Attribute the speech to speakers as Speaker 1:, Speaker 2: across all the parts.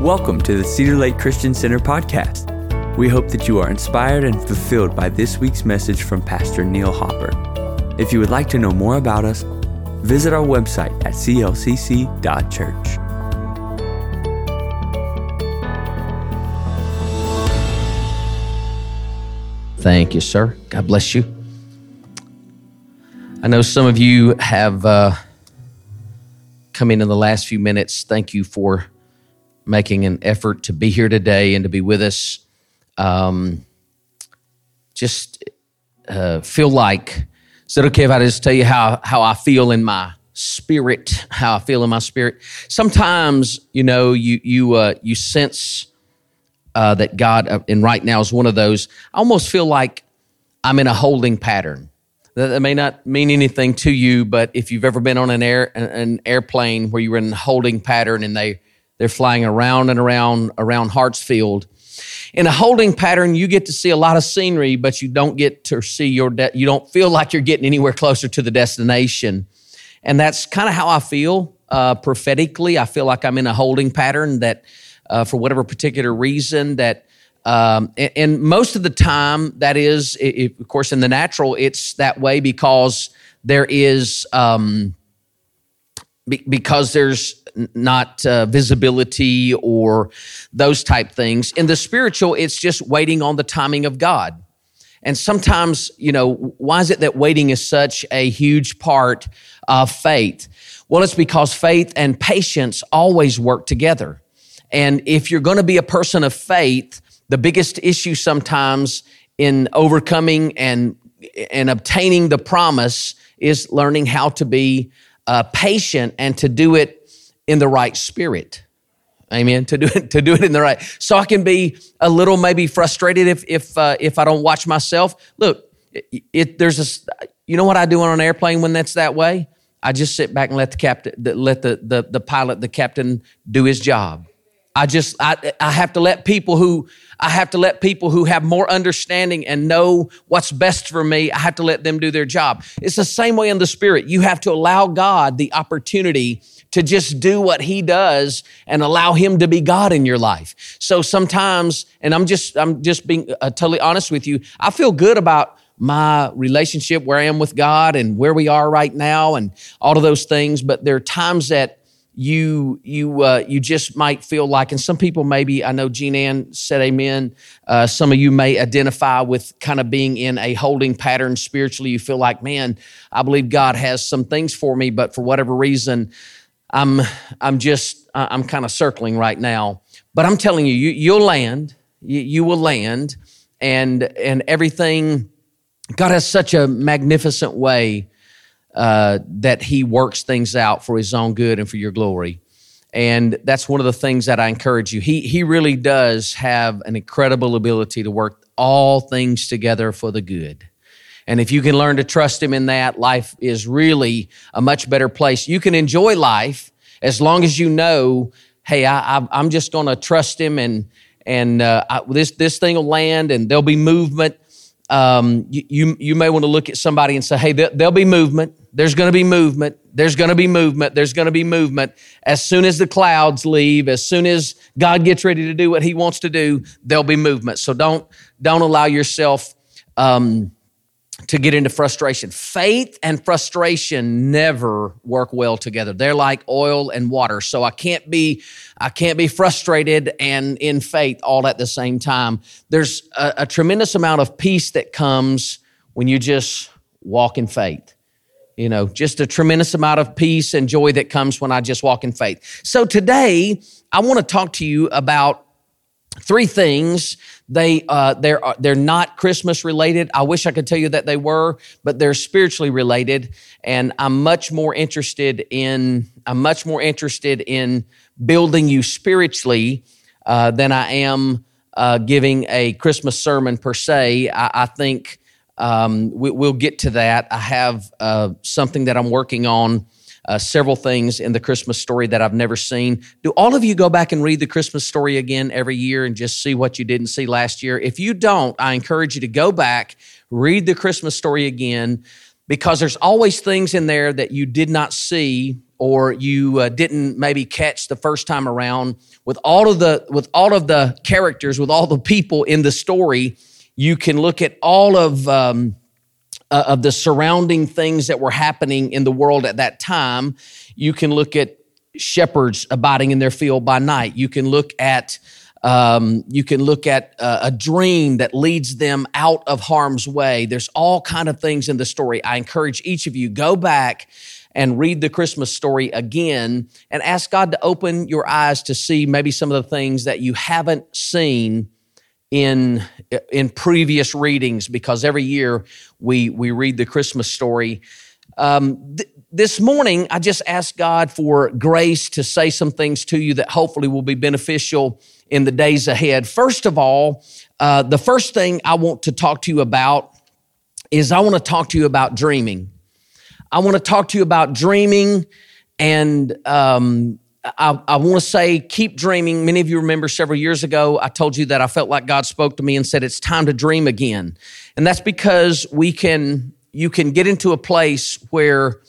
Speaker 1: Welcome to the Cedar Lake Christian Center podcast. We hope that you are inspired and fulfilled by this week's message from Pastor Neil Hopper. If you would like to know more about us, visit our website at clcc.church.
Speaker 2: Thank you, sir. God bless you. I know some of you have uh, come in in the last few minutes. Thank you for making an effort to be here today and to be with us. Um, just uh, feel like, is it okay if I just tell you how, how I feel in my spirit, how I feel in my spirit? Sometimes, you know, you, you, uh, you sense uh, that God, uh, and right now is one of those. I almost feel like I'm in a holding pattern. That, that may not mean anything to you, but if you've ever been on an air an airplane where you were in a holding pattern and they they're flying around and around around Hartsfield. In a holding pattern, you get to see a lot of scenery, but you don't get to see your de- you don't feel like you're getting anywhere closer to the destination. And that's kind of how I feel uh, prophetically. I feel like I'm in a holding pattern that uh, for whatever particular reason that um, and, and, most of the time that is it, of course in the natural it's that way because there is um, be, because there's not uh, visibility or those type things. In the spiritual it's just waiting on the timing of god. And sometimes you know why is it that waiting is such a huge part of faith? Well it's because faith and patience always work together. And if you're going to be a person of faith, the biggest issue sometimes in overcoming and and obtaining the promise is learning how to be uh, patient and to do it in the right spirit. Amen. To do it, to do it in the right. So I can be a little maybe frustrated if if uh, if I don't watch myself. Look, it, it, there's a you know what I do on an airplane when that's that way. I just sit back and let the captain, let the, the the pilot, the captain, do his job. I just I, I have to let people who I have to let people who have more understanding and know what's best for me, I have to let them do their job. It's the same way in the spirit. You have to allow God the opportunity to just do what he does and allow him to be God in your life. So sometimes and I'm just I'm just being uh, totally honest with you, I feel good about my relationship where I am with God and where we are right now and all of those things, but there are times that you you uh, you just might feel like, and some people maybe I know Jean Ann said Amen. Uh, some of you may identify with kind of being in a holding pattern spiritually. You feel like, man, I believe God has some things for me, but for whatever reason, I'm I'm just I'm kind of circling right now. But I'm telling you, you you'll land. You, you will land, and and everything. God has such a magnificent way uh, that he works things out for his own good and for your glory. And that's one of the things that I encourage you. He, he really does have an incredible ability to work all things together for the good. And if you can learn to trust him in that, life is really a much better place. You can enjoy life as long as you know, hey, I, am just going to trust him and and uh, I, this this thing will land and there'll be movement. Um, you, you, you may want to look at somebody and say, hey, there, there'll be movement there's going to be movement. There's going to be movement. There's going to be movement. As soon as the clouds leave, as soon as God gets ready to do what He wants to do, there'll be movement. So don't don't allow yourself um, to get into frustration. Faith and frustration never work well together. They're like oil and water. So I can't be I can't be frustrated and in faith all at the same time. There's a, a tremendous amount of peace that comes when you just walk in faith you know, just a tremendous amount of peace and joy that comes when I just walk in faith. So today, I want to talk to you about three things. They uh, they're uh, they're not Christmas related. I wish I could tell you that they were, but they're spiritually related. And I'm much more interested in I'm much more interested in building you spiritually uh, than I am uh, giving a Christmas sermon per se. I, I think um, we, will get to that. I have uh, something that I'm working on. Uh, several things in the Christmas story that I've never seen. Do all of you go back and read the Christmas story again every year and just see what you didn't see last year? If you don't, I encourage you to go back, read the Christmas story again, because there's always things in there that you did not see or you uh, didn't maybe catch the first time around, with all of the with all of the characters, with all the people in the story, you can look at all of um, uh, of the surrounding things that were happening in the world at that time. You can look at shepherds abiding in their field by night. You can look at um, you can look at uh, a dream that leads them out of harm's way. There's all kind of things in the story. I encourage each of you go back and read the Christmas story again and ask God to open your eyes to see maybe some of the things that you haven't seen in in previous readings because every year we we read the Christmas story. Um, th- this morning, I just asked God for grace to say some things to you that hopefully will be beneficial in the days ahead. First of all, uh, the first thing I want to talk to you about is I want to talk to you about dreaming. I want to talk to you about dreaming, and um, I, I want to say keep dreaming. Many of you remember several years ago, I told you that I felt like God spoke to me and said it's time to dream again, and that's because we can. You can get into a place where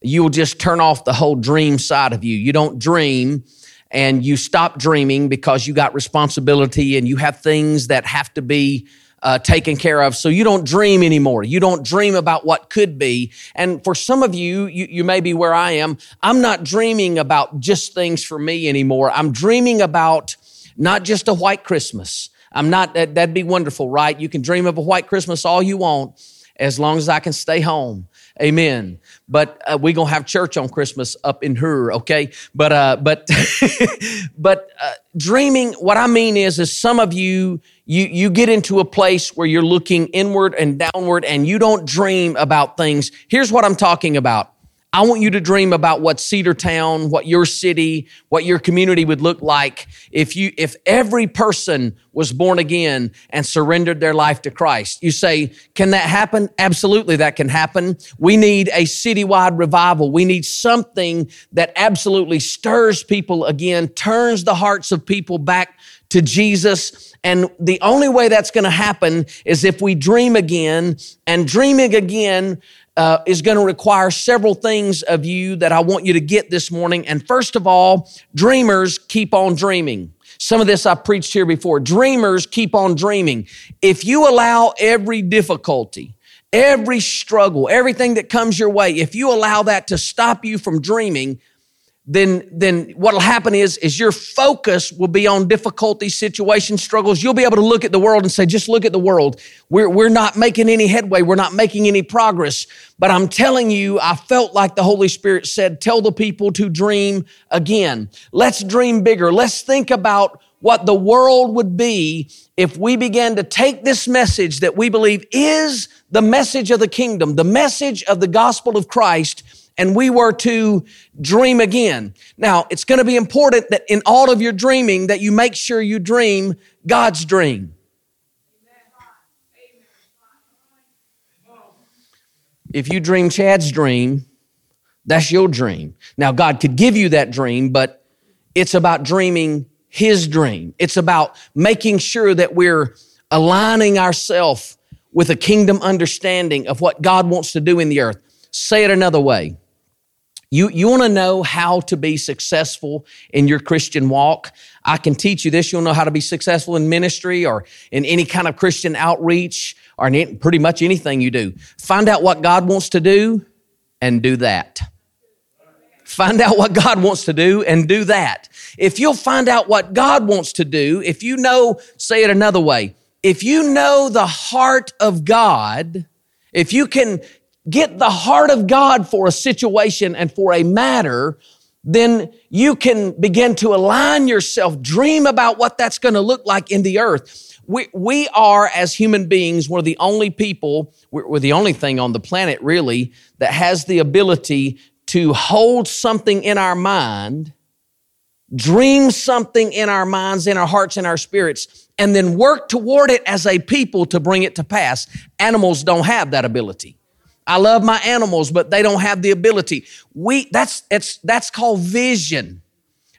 Speaker 2: you'll just turn off the whole dream side of you. You don't dream and you stop dreaming because you got responsibility and you have things that have to be uh, taken care of. So you don't dream anymore. You don't dream about what could be. And for some of you, you, you may be where I am. I'm not dreaming about just things for me anymore. I'm dreaming about not just a white Christmas. I'm not, that, that'd be wonderful, right? You can dream of a white Christmas all you want as long as I can stay home. Amen. But uh, we're gonna have church on Christmas up in her, okay? But uh, but but uh, dreaming. What I mean is, is some of you you you get into a place where you're looking inward and downward, and you don't dream about things. Here's what I'm talking about. I want you to dream about what Cedartown, what your city, what your community would look like if you, if every person was born again and surrendered their life to Christ. You say, can that happen? Absolutely, that can happen. We need a citywide revival. We need something that absolutely stirs people again, turns the hearts of people back to Jesus. And the only way that's going to happen is if we dream again and dreaming again uh, is going to require several things of you that I want you to get this morning. And first of all, dreamers keep on dreaming. Some of this I preached here before. Dreamers keep on dreaming. If you allow every difficulty, every struggle, everything that comes your way, if you allow that to stop you from dreaming, then then what'll happen is is your focus will be on difficulty situations struggles. You'll be able to look at the world and say just look at the world. We're we're not making any headway. We're not making any progress. But i'm telling you i felt like the holy spirit said tell the people to dream again. Let's dream bigger. Let's think about what the world would be if we began to take this message that we believe is the message of the kingdom the message of the gospel of christ and we were to dream again. Now, it's going to be important that in all of your dreaming that you make sure you dream God's dream. If you dream Chad's dream, that's your dream. Now, God could give you that dream, but it's about dreaming His dream. It's about making sure that we're aligning ourselves with a kingdom understanding of what God wants to do in the earth. Say it another way. You, you want to know how to be successful in your Christian walk? I can teach you this. You'll know how to be successful in ministry or in any kind of Christian outreach or in pretty much anything you do. Find out what God wants to do and do that. Find out what God wants to do and do that. If you'll find out what God wants to do, if you know, say it another way, if you know the heart of God, if you can get the heart of God for a situation and for a matter, then you can begin to align yourself, dream about what that's going to look like in the earth. We, we are, as human beings, we're the only people, we're, we're the only thing on the planet really that has the ability to hold something in our mind, dream something in our minds, in our hearts, in our spirits, and then work toward it as a people to bring it to pass. Animals don't have that ability. I love my animals, but they don't have the ability. We, that's, it's, that's called vision.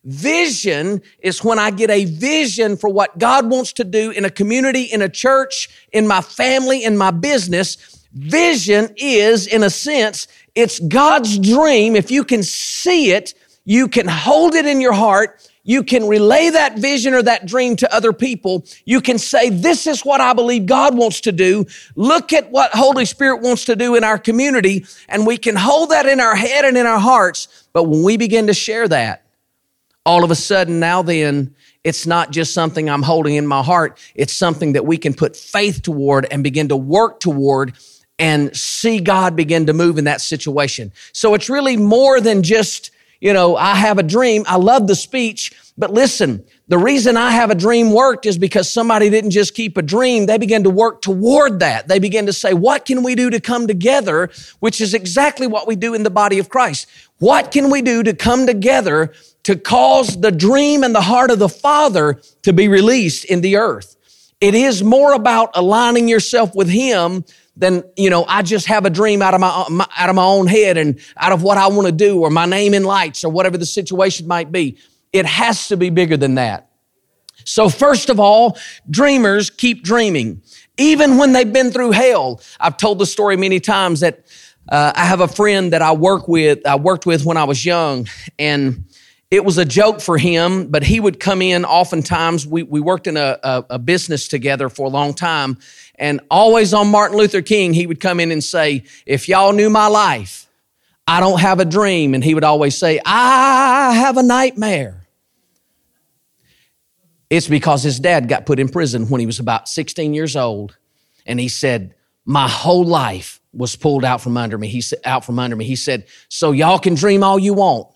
Speaker 2: Vision is when I get a vision for what God wants to do in a community, in a church, in my family, in my business. Vision is, in a sense, it's God's dream. If you can see it, you can hold it in your heart. You can relay that vision or that dream to other people. You can say, this is what I believe God wants to do. Look at what Holy Spirit wants to do in our community. And we can hold that in our head and in our hearts. But when we begin to share that, all of a sudden now then, it's not just something I'm holding in my heart. It's something that we can put faith toward and begin to work toward and see God begin to move in that situation. So it's really more than just you know, I have a dream. I love the speech, but listen, the reason I have a dream worked is because somebody didn't just keep a dream. They began to work toward that. They began to say, what can we do to come together? Which is exactly what we do in the body of Christ. What can we do to come together to cause the dream and the heart of the Father to be released in the earth? It is more about aligning yourself with Him then you know I just have a dream out of my, my out of my own head and out of what I want to do or my name in lights or whatever the situation might be. It has to be bigger than that. So first of all, dreamers keep dreaming even when they've been through hell. I've told the story many times that uh, I have a friend that I work with. I worked with when I was young and it was a joke for him, but he would come in oftentimes. We, we worked in a, a, a, business together for a long time. And always on Martin Luther King, he would come in and say, If y'all knew my life, I don't have a dream. And he would always say, I have a nightmare. It's because his dad got put in prison when he was about 16 years old. And he said, My whole life was pulled out from under me. He said, out from under me. He said, So y'all can dream all you want.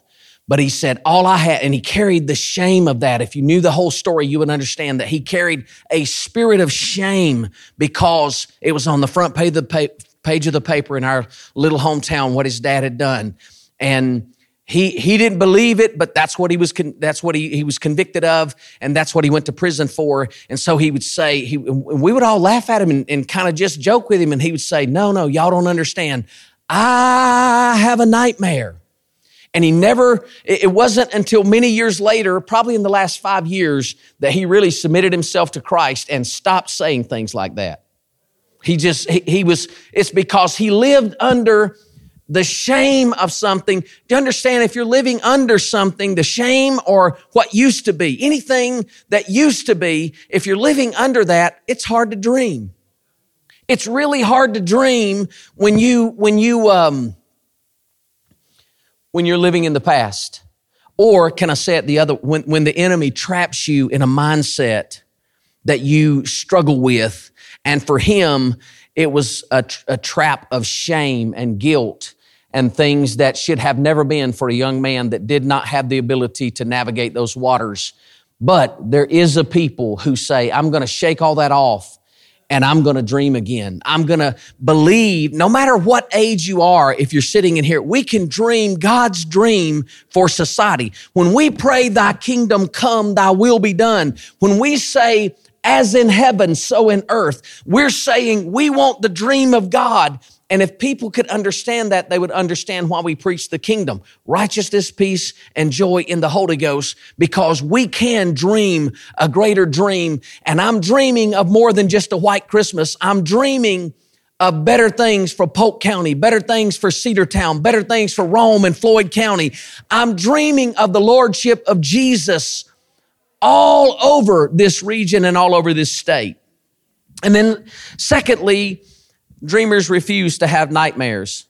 Speaker 2: But he said, all I had, and he carried the shame of that. If you knew the whole story, you would understand that he carried a spirit of shame because it was on the front page of the, pa- page of the paper in our little hometown what his dad had done. And he, he didn't believe it, but that's what he was, con- that's what he, he was convicted of. And that's what he went to prison for. And so he would say, he, we would all laugh at him and, and kind of just joke with him. And he would say, no, no, y'all don't understand. I have a nightmare. And he never, it wasn't until many years later, probably in the last five years, that he really submitted himself to Christ and stopped saying things like that. He just, he, he was, it's because he lived under the shame of something. Do you understand if you're living under something, the shame or what used to be, anything that used to be, if you're living under that, it's hard to dream. It's really hard to dream when you, when you, um, when you're living in the past? Or can I say it the other, when, when the enemy traps you in a mindset that you struggle with, and for him, it was a, a trap of shame and guilt and things that should have never been for a young man that did not have the ability to navigate those waters. But there is a people who say, I'm going to shake all that off and I'm going to dream again. I'm going to believe no matter what age you are, if you're sitting in here, we can dream God's dream for society. When we pray, thy kingdom come, thy will be done. When we say, as in heaven, so in earth, we're saying we want the dream of God and if people could understand that, they would understand why we preach the kingdom, righteousness, peace, and joy in the Holy Ghost, because we can dream a greater dream. And I'm dreaming of more than just a white Christmas. I'm dreaming of better things for Polk County, better things for Cedartown, better things for Rome and Floyd County. I'm dreaming of the Lordship of Jesus all over this region and all over this state. And then secondly, Dreamers refuse to have nightmares.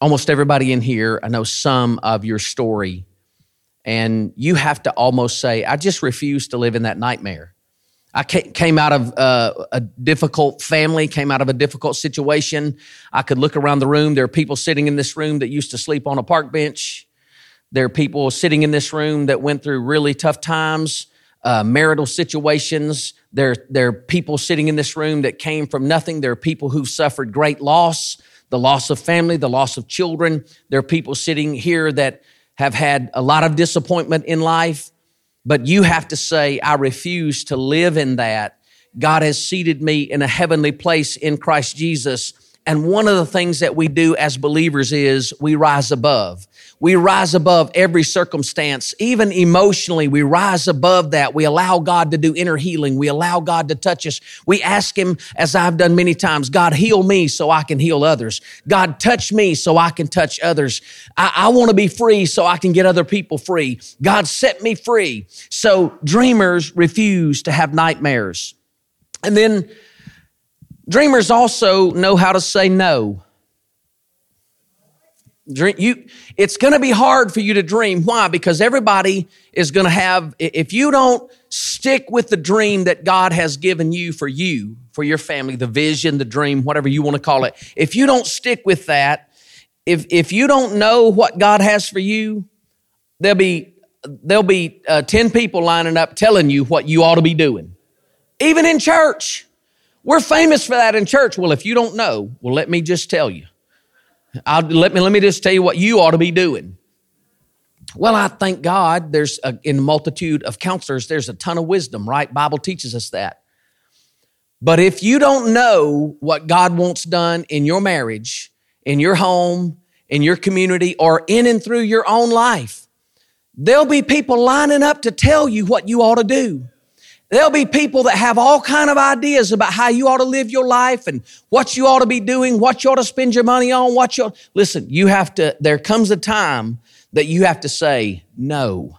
Speaker 2: Almost everybody in here, I know some of your story, and you have to almost say, I just refuse to live in that nightmare. I came out of uh, a difficult family, came out of a difficult situation. I could look around the room. There are people sitting in this room that used to sleep on a park bench. There are people sitting in this room that went through really tough times, uh, marital situations, there, there are people sitting in this room that came from nothing. There are people who've suffered great loss, the loss of family, the loss of children. There are people sitting here that have had a lot of disappointment in life. But you have to say, I refuse to live in that. God has seated me in a heavenly place in Christ Jesus. And one of the things that we do as believers is we rise above. We rise above every circumstance, even emotionally. We rise above that. We allow God to do inner healing. We allow God to touch us. We ask Him, as I've done many times, God, heal me so I can heal others. God, touch me so I can touch others. I, I want to be free so I can get other people free. God, set me free. So dreamers refuse to have nightmares. And then dreamers also know how to say no. Dream, you, it's going to be hard for you to dream. Why? Because everybody is going to have, if you don't stick with the dream that God has given you for you, for your family, the vision, the dream, whatever you want to call it, if you don't stick with that, if, if you don't know what God has for you, there'll be, there'll be uh, 10 people lining up telling you what you ought to be doing. Even in church. We're famous for that in church. Well, if you don't know, well, let me just tell you. I'll, let me let me just tell you what you ought to be doing. Well, I thank God there's a, in a multitude of counselors, there's a ton of wisdom, right? Bible teaches us that. But if you don't know what God wants done in your marriage, in your home, in your community, or in and through your own life, there'll be people lining up to tell you what you ought to do. There'll be people that have all kind of ideas about how you ought to live your life and what you ought to be doing, what you ought to spend your money on, what you ought... listen, you have to, there comes a time that you have to say no.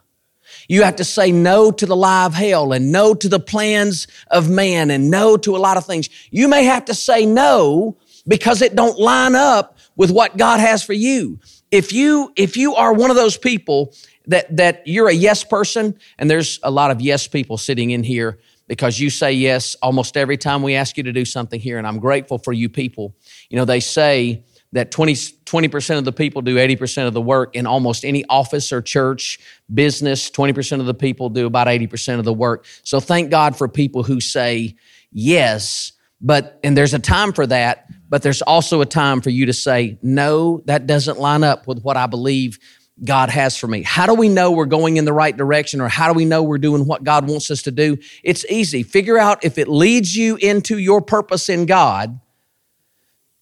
Speaker 2: You have to say no to the lie of hell and no to the plans of man and no to a lot of things. You may have to say no because it don't line up with what God has for you. If you, if you are one of those people that, that you're a yes person, and there's a lot of yes people sitting in here because you say yes almost every time we ask you to do something here, and I'm grateful for you people. You know, they say that 20, 20% of the people do 80% of the work in almost any office or church, business. 20% of the people do about 80% of the work. So thank God for people who say yes, but, and there's a time for that, but there's also a time for you to say, no, that doesn't line up with what I believe God has for me. How do we know we're going in the right direction or how do we know we're doing what God wants us to do? It's easy. Figure out if it leads you into your purpose in God,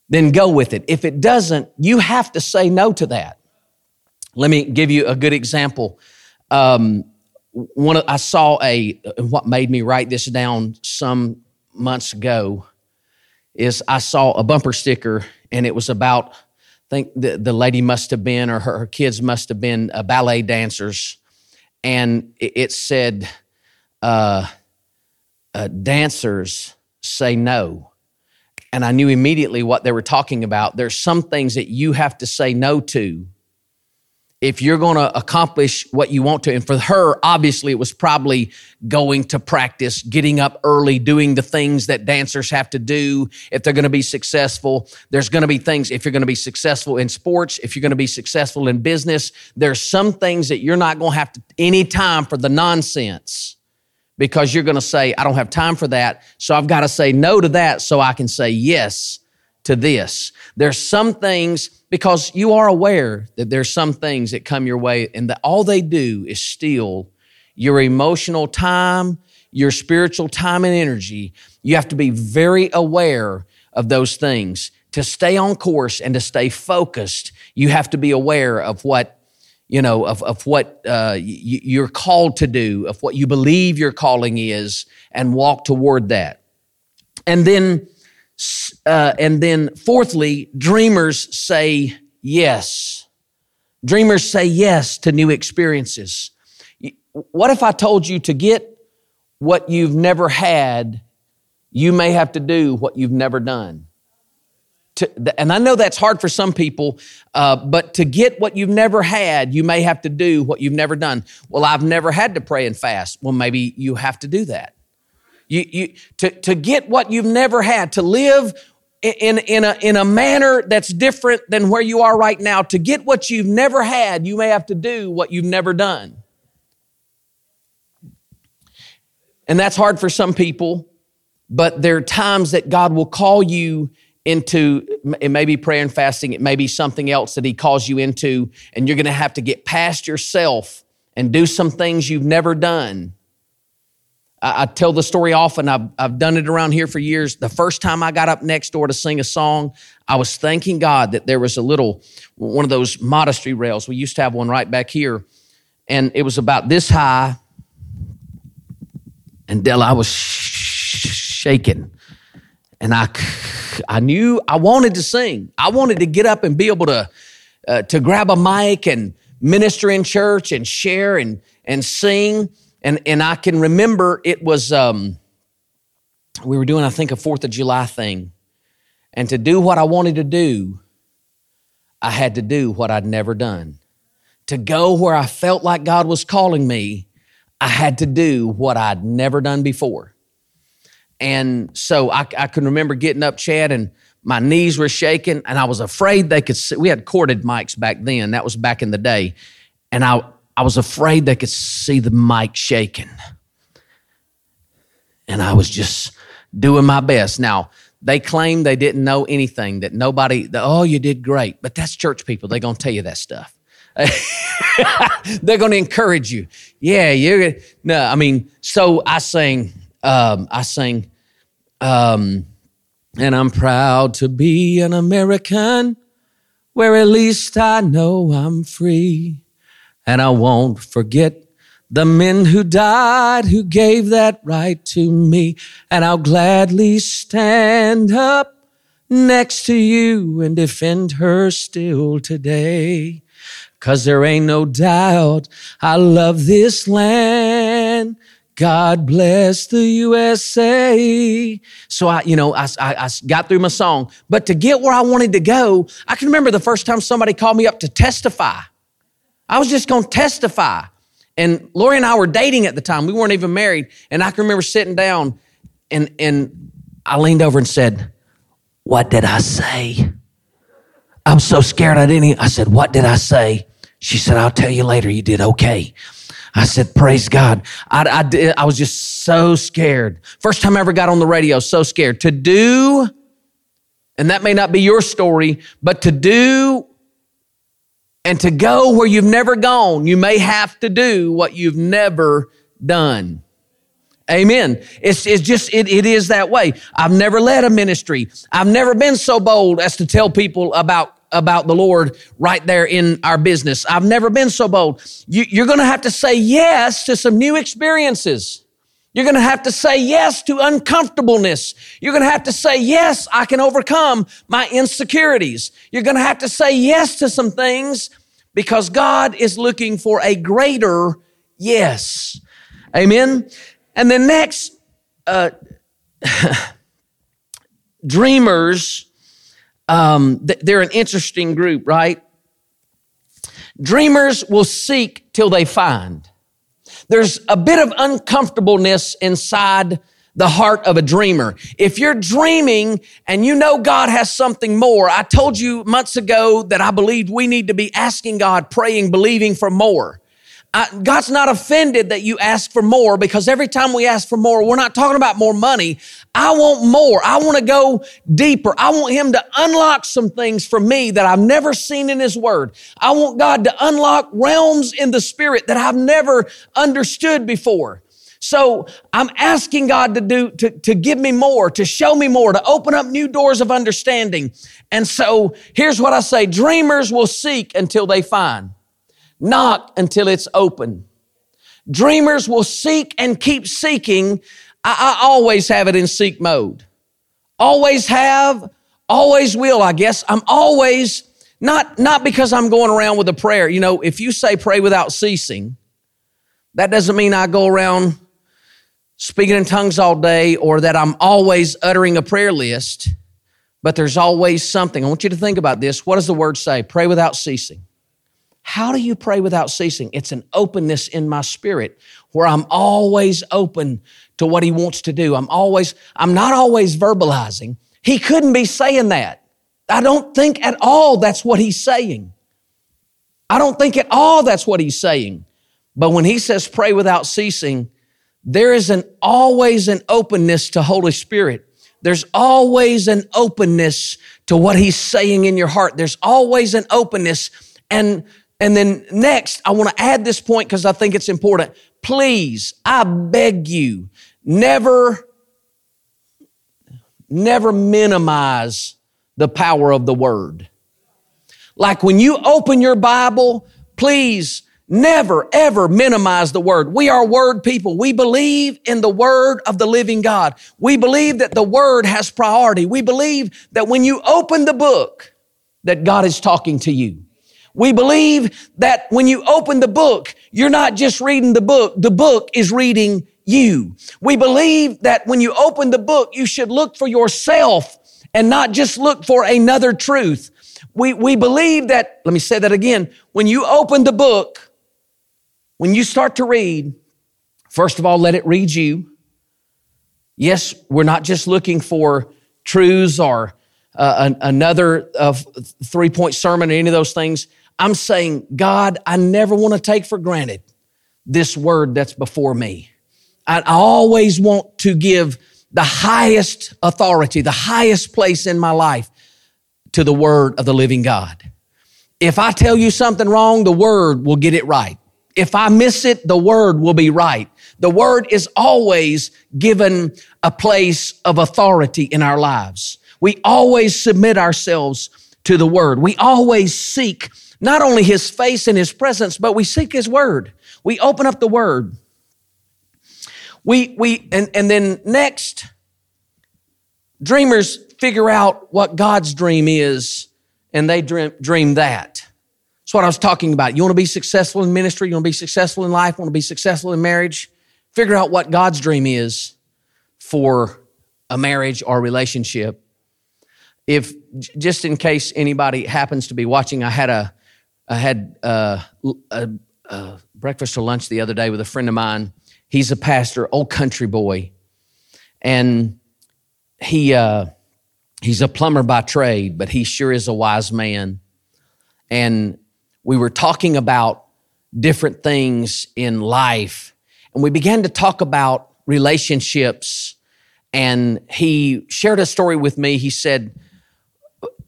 Speaker 2: then go with it. If it doesn't, you have to say no to that. Let me give you a good example. Um, one I saw a what made me write this down some months ago is I saw a bumper sticker and it was about think the, the lady must have been, or her, her kids must have been uh, ballet dancers. And it, it said, uh, uh, dancers say no. And I knew immediately what they were talking about. There's some things that you have to say no to if you're going to accomplish what you want to. And for her, obviously, it was probably going to practice, getting up early, doing the things that dancers have to do if they're going to be successful. There's going to be things, if you're going to be successful in sports, if you're going to be successful in business, there's some things that you're not going to have to any time for the nonsense because you're going to say, I don't have time for that. So I've got to say no to that so I can say yes to this. There's some things because you are aware that there's some things that come your way and that all they do is steal your emotional time, your spiritual time and energy. You have to be very aware of those things. To stay on course and to stay focused, you have to be aware of what, you know, of, of what uh, you're called to do, of what you believe your calling is, and walk toward that. And then uh, and then, fourthly, dreamers say yes. Dreamers say yes to new experiences. What if I told you to get what you've never had, you may have to do what you've never done? To, and I know that's hard for some people, uh, but to get what you've never had, you may have to do what you've never done. Well, I've never had to pray and fast. Well, maybe you have to do that. You, you, to, to get what you've never had, to live in, in, a, in a manner that's different than where you are right now, to get what you've never had, you may have to do what you've never done. And that's hard for some people, but there are times that God will call you into it may be prayer and fasting, it may be something else that He calls you into, and you're to have to get past yourself and do some things you've never done I, tell the story often. I've, I've done it around here for years. The first time I got up next door to sing a song, I was thanking God that there was a little, one of those modesty rails. We used to have one right back here, and it was about this high. And Della, I was shaking. And I, I knew I wanted to sing. I wanted to get up and be able to, uh, to grab a mic and minister in church and share and, and sing. And, and I can remember it was, um, we were doing, I think, a Fourth of July thing. And to do what I wanted to do, I had to do what I'd never done. To go where I felt like God was calling me, I had to do what I'd never done before. And so I, I can remember getting up, Chad, and my knees were shaking, and I was afraid they could see. We had corded mics back then. That was back in the day. And I, I was afraid they could see the mic shaking. And I was just doing my best. Now, they claim they didn't know anything, that nobody, that, oh, you did great. But that's church people. They're going to tell you that stuff. They're going to encourage you. Yeah, you're, no, I mean, so I sing, um, I sing, um, and I'm proud to be an American where at least I know I'm free. And I won't forget the men who died, who gave that right to me. And I'll gladly stand up next to you and defend her still today. Cause there ain't no doubt I love this land. God bless the USA. So I, you know, I, I, I, got through my song, but to get where I wanted to go, I can remember the first time somebody called me up to testify. I was just going to testify. And Lori and I were dating at the time. We weren't even married. And I can remember sitting down and, and I leaned over and said, what did I say? I'm so scared I didn't. I said, what did I say? She said, I'll tell you later. You did okay. I said, praise God. I, I, did, I was just so scared. First time I ever got on the radio, so scared to do, and that may not be your story, but to do and to go where you've never gone, you may have to do what you've never done. Amen. It's, it's just, it, it is that way. I've never led a ministry. I've never been so bold as to tell people about about the Lord right there in our business. I've never been so bold. You, are going to have to say yes to some new experiences. You're going to have to say yes to uncomfortableness. You're going to have to say, yes, I can overcome my insecurities. You're going to have to say yes to some things because God is looking for a greater yes. Amen. And then next, uh, dreamers um, they're an interesting group, right? Dreamers will seek till they find. There's a bit of uncomfortableness inside the heart of a dreamer. If you're dreaming and you know God has something more, I told you months ago that I believed we need to be asking God, praying, believing for more. I, God's not offended that you ask for more because every time we ask for more, we're not talking about more money. I want more. I want to go deeper. I want Him to unlock some things for me that I've never seen in His Word. I want God to unlock realms in the Spirit that I've never understood before. So I'm asking God to do, to, to give me more, to show me more, to open up new doors of understanding. And so here's what I say. Dreamers will seek until they find. Knock until it's open. Dreamers will seek and keep seeking. I, I always have it in seek mode. Always have, always will, I guess. I'm always, not, not because I'm going around with a prayer. You know, if you say pray without ceasing, that doesn't mean I go around speaking in tongues all day or that I'm always uttering a prayer list, but there's always something. I want you to think about this. What does the word say? Pray without ceasing. How do you pray without ceasing? It's an openness in my spirit where I'm always open to what he wants to do. I'm always, I'm not always verbalizing. He couldn't be saying that. I don't think at all that's what he's saying. I don't think at all that's what he's saying. But when he says pray without ceasing, there is an always an openness to Holy Spirit. There's always an openness to what he's saying in your heart. There's always an openness. And and then next, I want to add this point because I think it's important. Please, I beg you, never, never minimize the power of the word. Like when you open your Bible, please never ever minimize the word. We are word people. We believe in the word of the living God. We believe that the word has priority. We believe that when you open the book, that God is talking to you. We believe that when you open the book, you're not just reading the book, the book is reading you. We believe that when you open the book, you should look for yourself and not just look for another truth. We, we believe that, let me say that again, when you open the book, when you start to read, first of all, let it read you. Yes, we're not just looking for truths or uh, another uh, three point sermon or any of those things. I'm saying, God, I never want to take for granted this word that's before me. I always want to give the highest authority, the highest place in my life to the word of the living God. If I tell you something wrong, the word will get it right. If I miss it, the word will be right. The word is always given a place of authority in our lives. We always submit ourselves to the word. We always seek not only his face and his presence, but we seek his word. We open up the word. We, we, and, and then next, dreamers figure out what God's dream is and they dream, dream that. That's what I was talking about. You want to be successful in ministry, you want to be successful in life, want to be successful in marriage, figure out what God's dream is for a marriage or relationship. If just in case anybody happens to be watching, I had a I had uh, a, a breakfast or lunch the other day with a friend of mine. He's a pastor, old country boy, and he uh, he's a plumber by trade, but he sure is a wise man. And we were talking about different things in life, and we began to talk about relationships. And he shared a story with me. He said,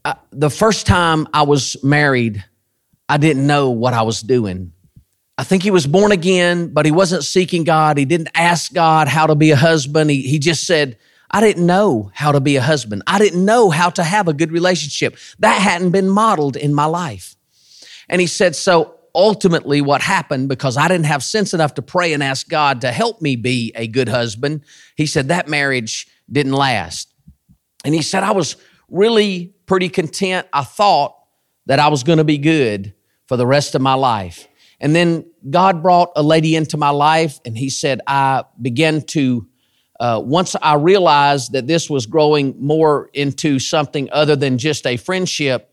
Speaker 2: uh, "The first time I was married." I didn't know what I was doing. I think he was born again, but he wasn't seeking God. He didn't ask God how to be a husband. He, he just said, I didn't know how to be a husband. I didn't know how to have a good relationship. That hadn't been modeled in my life. And he said, So ultimately, what happened, because I didn't have sense enough to pray and ask God to help me be a good husband, he said, That marriage didn't last. And he said, I was really pretty content. I thought that I was going to be good for the rest of my life. And then God brought a lady into my life, and He said, I began to, uh, once I realized that this was growing more into something other than just a friendship,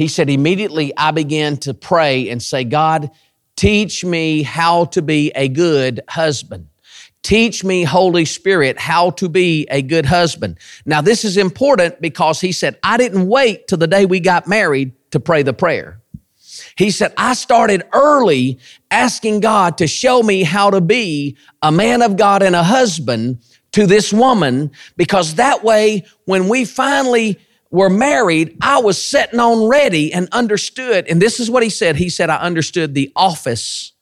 Speaker 2: He said, immediately I began to pray and say, God, teach me how to be a good husband. Teach me, Holy Spirit, how to be a good husband. Now, this is important because he said, I didn't wait till the day we got married to pray the prayer. He said, I started early asking God to show me how to be a man of God and a husband to this woman because that way, when we finally were married, I was sitting on ready and understood. And this is what he said. He said, I understood the office.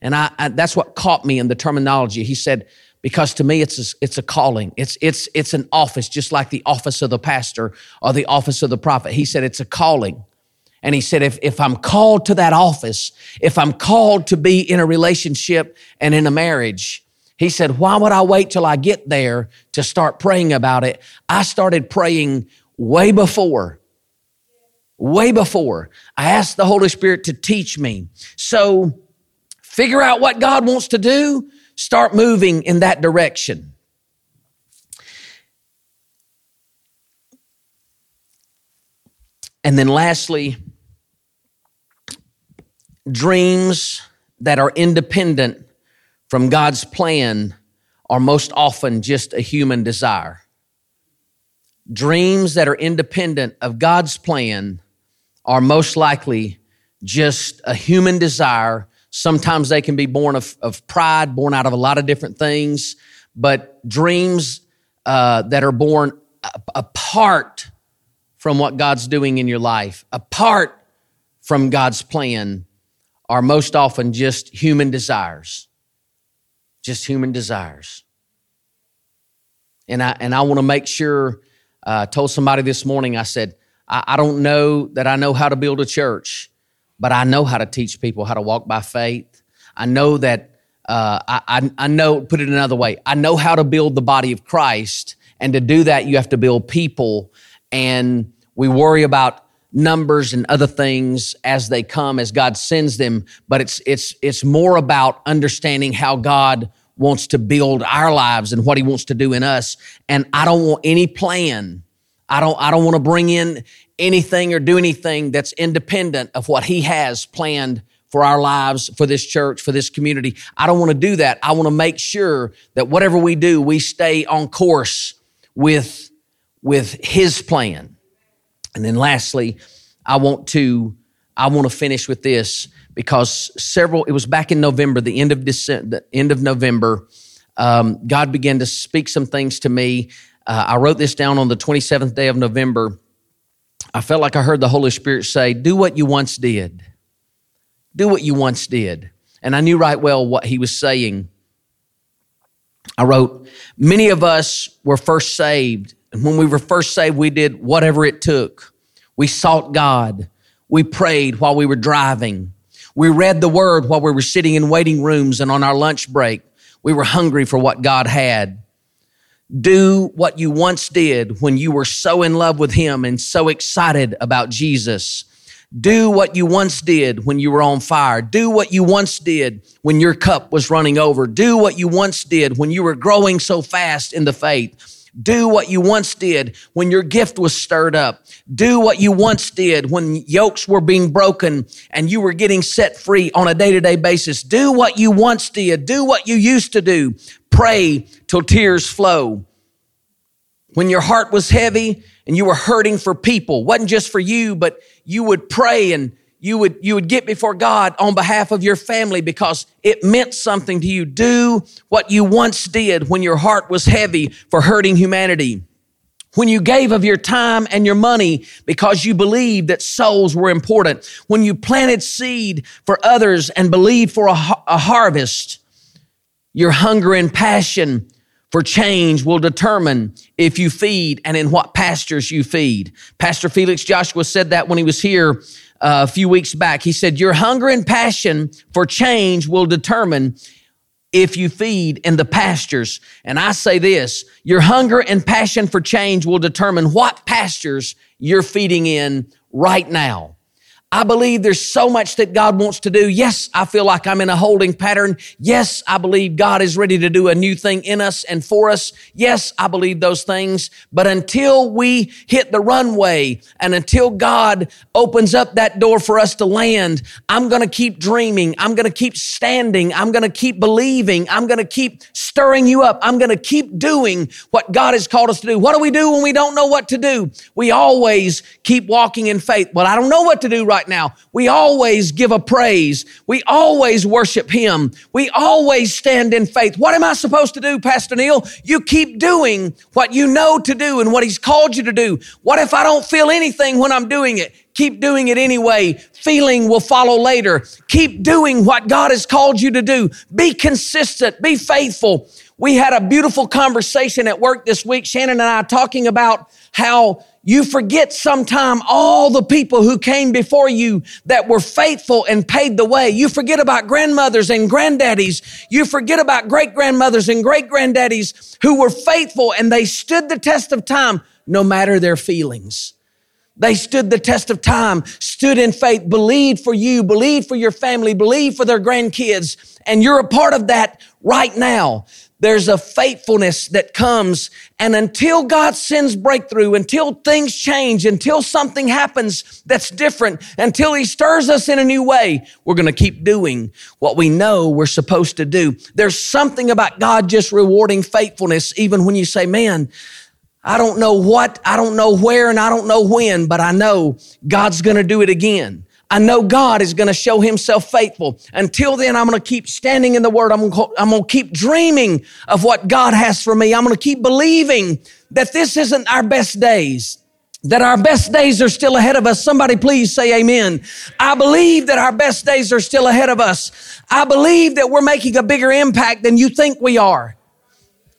Speaker 2: And I, I that's what caught me in the terminology. He said, because to me it's a, it's a calling it's it's it's an office just like the office of the pastor or the office of the prophet he said it's a calling and he said, if, if I'm called to that office, if I'm called to be in a relationship and in a marriage, he said, why would I wait till I get there to start praying about it? I started praying way before, way before. I asked the Holy Spirit to teach me. So figure out what God wants to do, start moving in that direction. And then lastly, dreams that are independent from God's plan are most often just a human desire. Dreams that are independent of God's plan are most likely just a human desire. Sometimes they can be born of, of pride, born out of a lot of different things, but dreams uh, that are born apart from what God's doing in your life, apart from God's plan, are most often just human desires. Just human desires. And I, and I want to make sure, uh, I told somebody this morning, I said, I, I don't know that I know how to build a church, but I know how to teach people how to walk by faith. I know that, uh, I, I know, put it another way, I know how to build the body of Christ. And to do that, you have to build people. And we worry about numbers and other things as they come as God sends them but it's it's it's more about understanding how God wants to build our lives and what he wants to do in us and I don't want any plan I don't I don't want to bring in anything or do anything that's independent of what he has planned for our lives, for this church, for this community. I don't want to do that. I want to make sure that whatever we do, we stay on course with, with his plan. And then lastly, I want to I want to finish with this because several it was back in November, the end of December, the end of November. Um, God began to speak some things to me. Uh, I wrote this down on the 27th day of November. I felt like I heard the Holy Spirit say, Do what you once did. Do what you once did. And I knew right well what he was saying. I wrote, Many of us were first saved and when we were first saved, we did whatever it took. We sought God. We prayed while we were driving. We read the word while we were sitting in waiting rooms and on our lunch break. We were hungry for what God had. Do what you once did when you were so in love with Him and so excited about Jesus. Do what you once did when you were on fire. Do what you once did when your cup was running over. Do what you once did when you were growing so fast in the faith. Do what you once did when your gift was stirred up. Do what you once did when yokes were being broken and you were getting set free on a day to day basis. Do what you once did. Do what you used to do. Pray till tears flow. When your heart was heavy and you were hurting for people, wasn't just for you, but you would pray and you would, you would get before God on behalf of your family because it meant something to you. Do what you once did when your heart was heavy for hurting humanity. When you gave of your time and your money because you believed that souls were important. When you planted seed for others and believed for a, a harvest. Your hunger and passion for change will determine if you feed and in what pastures you feed. Pastor Felix Joshua said that when he was here uh, a few weeks back. He said, Your hunger and passion for change will determine if you feed in the pastures. And I say this your hunger and passion for change will determine what pastures you're feeding in right now. I believe there's so much that God wants to do. Yes, I feel like I'm in a holding pattern. Yes, I believe God is ready to do a new thing in us and for us. Yes, I believe those things. But until we hit the runway and until God opens up that door for us to land, I'm going to keep dreaming. I'm going to keep standing. I'm going to keep believing. I'm going to keep stirring you up. I'm going to keep doing what God has called us to do. What do we do when we don't know what to do? We always keep walking in faith. Well, I don't know what to do right right now. We always give a praise. We always worship Him. We always stand in faith. What am I supposed to do, Pastor Neil? You keep doing what you know to do and what He's called you to do. What if I don't feel anything when I'm doing it? Keep doing it anyway. Feeling will follow later. Keep doing what God has called you to do. Be consistent. Be faithful. We had a beautiful conversation at work this week, Shannon and I talking about how you forget sometime all the people who came before you that were faithful and paid the way. You forget about grandmothers and granddaddies. You forget about great grandmothers and great granddaddies who were faithful and they stood the test of time no matter their feelings. They stood the test of time, stood in faith, believed for you, believed for your family, believed for their grandkids. And you're a part of that right now. There's a faithfulness that comes. And until God sends breakthrough, until things change, until something happens that's different, until He stirs us in a new way, we're going to keep doing what we know we're supposed to do. There's something about God just rewarding faithfulness, even when you say, man, I don't know what, I don't know where, and I don't know when, but I know God's going to do it again. I know God is going to show himself faithful. Until then, I'm going to keep standing in the word. I'm going, to, keep dreaming of what God has for me. I'm going to keep believing that this isn't our best days. that our best days are still ahead of us. Somebody please say amen. I believe that our best days are still ahead of us. I believe that we're making a bigger impact than you think we are.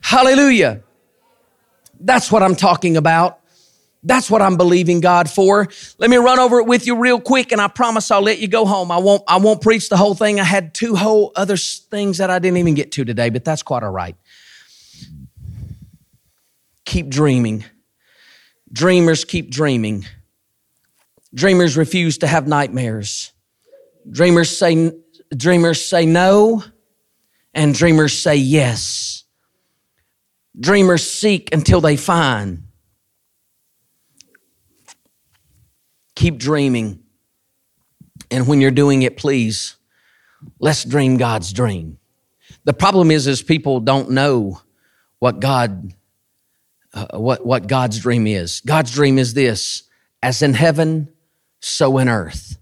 Speaker 2: Hallelujah. That's what I'm talking about. That's what I'm believing God for. Let me run over it with you real quick and I promise I'll let you go home. I won't, I won't preach the whole thing. I had two whole other things that I didn't even get to today, but that's quite all right. Keep dreaming. Dreamers keep dreaming. Dreamers refuse to have nightmares. Dreamers say, dreamers say no, and dreamers say yes. Dreamers seek until they find. Keep dreaming. And when you're doing it, please, let's dream God's dream. The problem is, is people don't know what God, uh, what, what God's dream is. God's dream is this, as in heaven, so in earth.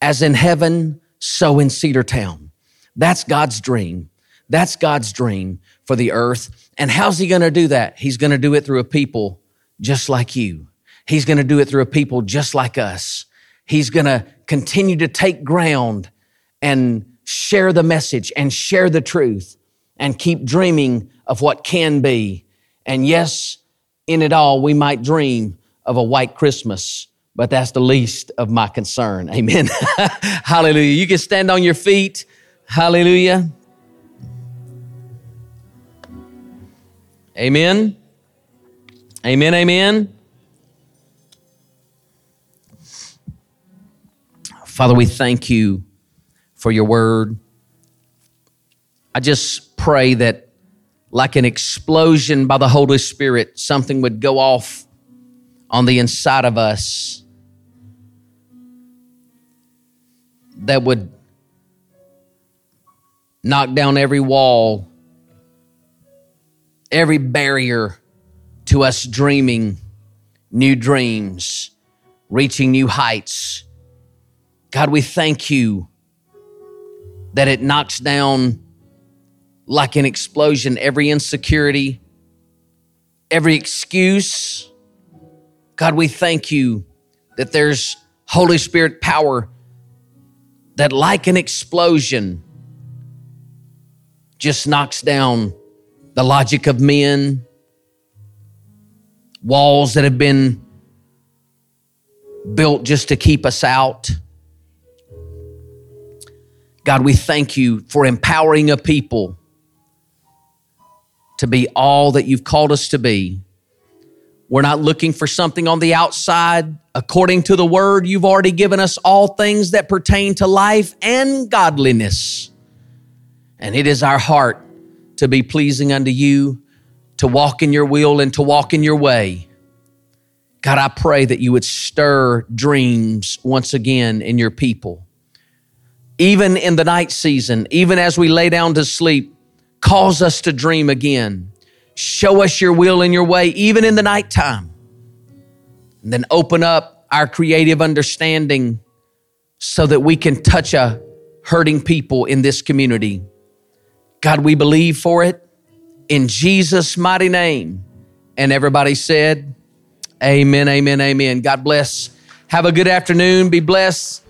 Speaker 2: As in heaven, so in Cedartown. That's God's dream. That's God's dream for the earth. And how's he going to do that? He's going to do it through a people just like you. He's going to do it through a people just like us. He's going to continue to take ground and share the message and share the truth and keep dreaming of what can be. And yes, in it all, we might dream of a white Christmas, but that's the least of my concern. Amen. Hallelujah. You can stand on your feet. Hallelujah. Amen. Amen. Amen. Father, we thank you for your word. I just pray that, like an explosion by the Holy Spirit, something would go off on the inside of us that would knock down every wall, every barrier to us dreaming new dreams, reaching new heights God, we thank you that it knocks down like an explosion every insecurity, every excuse. God, we thank you that there's Holy Spirit power that, like an explosion, just knocks down the logic of men, walls that have been built just to keep us out. God, we thank you for empowering a people to be all that you've called us to be. We're not looking for something on the outside. According to the word, you've already given us all things that pertain to life and godliness. And it is our heart to be pleasing unto you, to walk in your will and to walk in your way. God, I pray that you would stir dreams once again in your people even in the night season, even as we lay down to sleep, cause us to dream again. Show us your will and your way, even in the nighttime. And then open up our creative understanding so that we can touch a hurting people in this community. God, we believe for it in Jesus' mighty name. And everybody said, Amen, amen, amen. God bless. Have a good afternoon. Be blessed.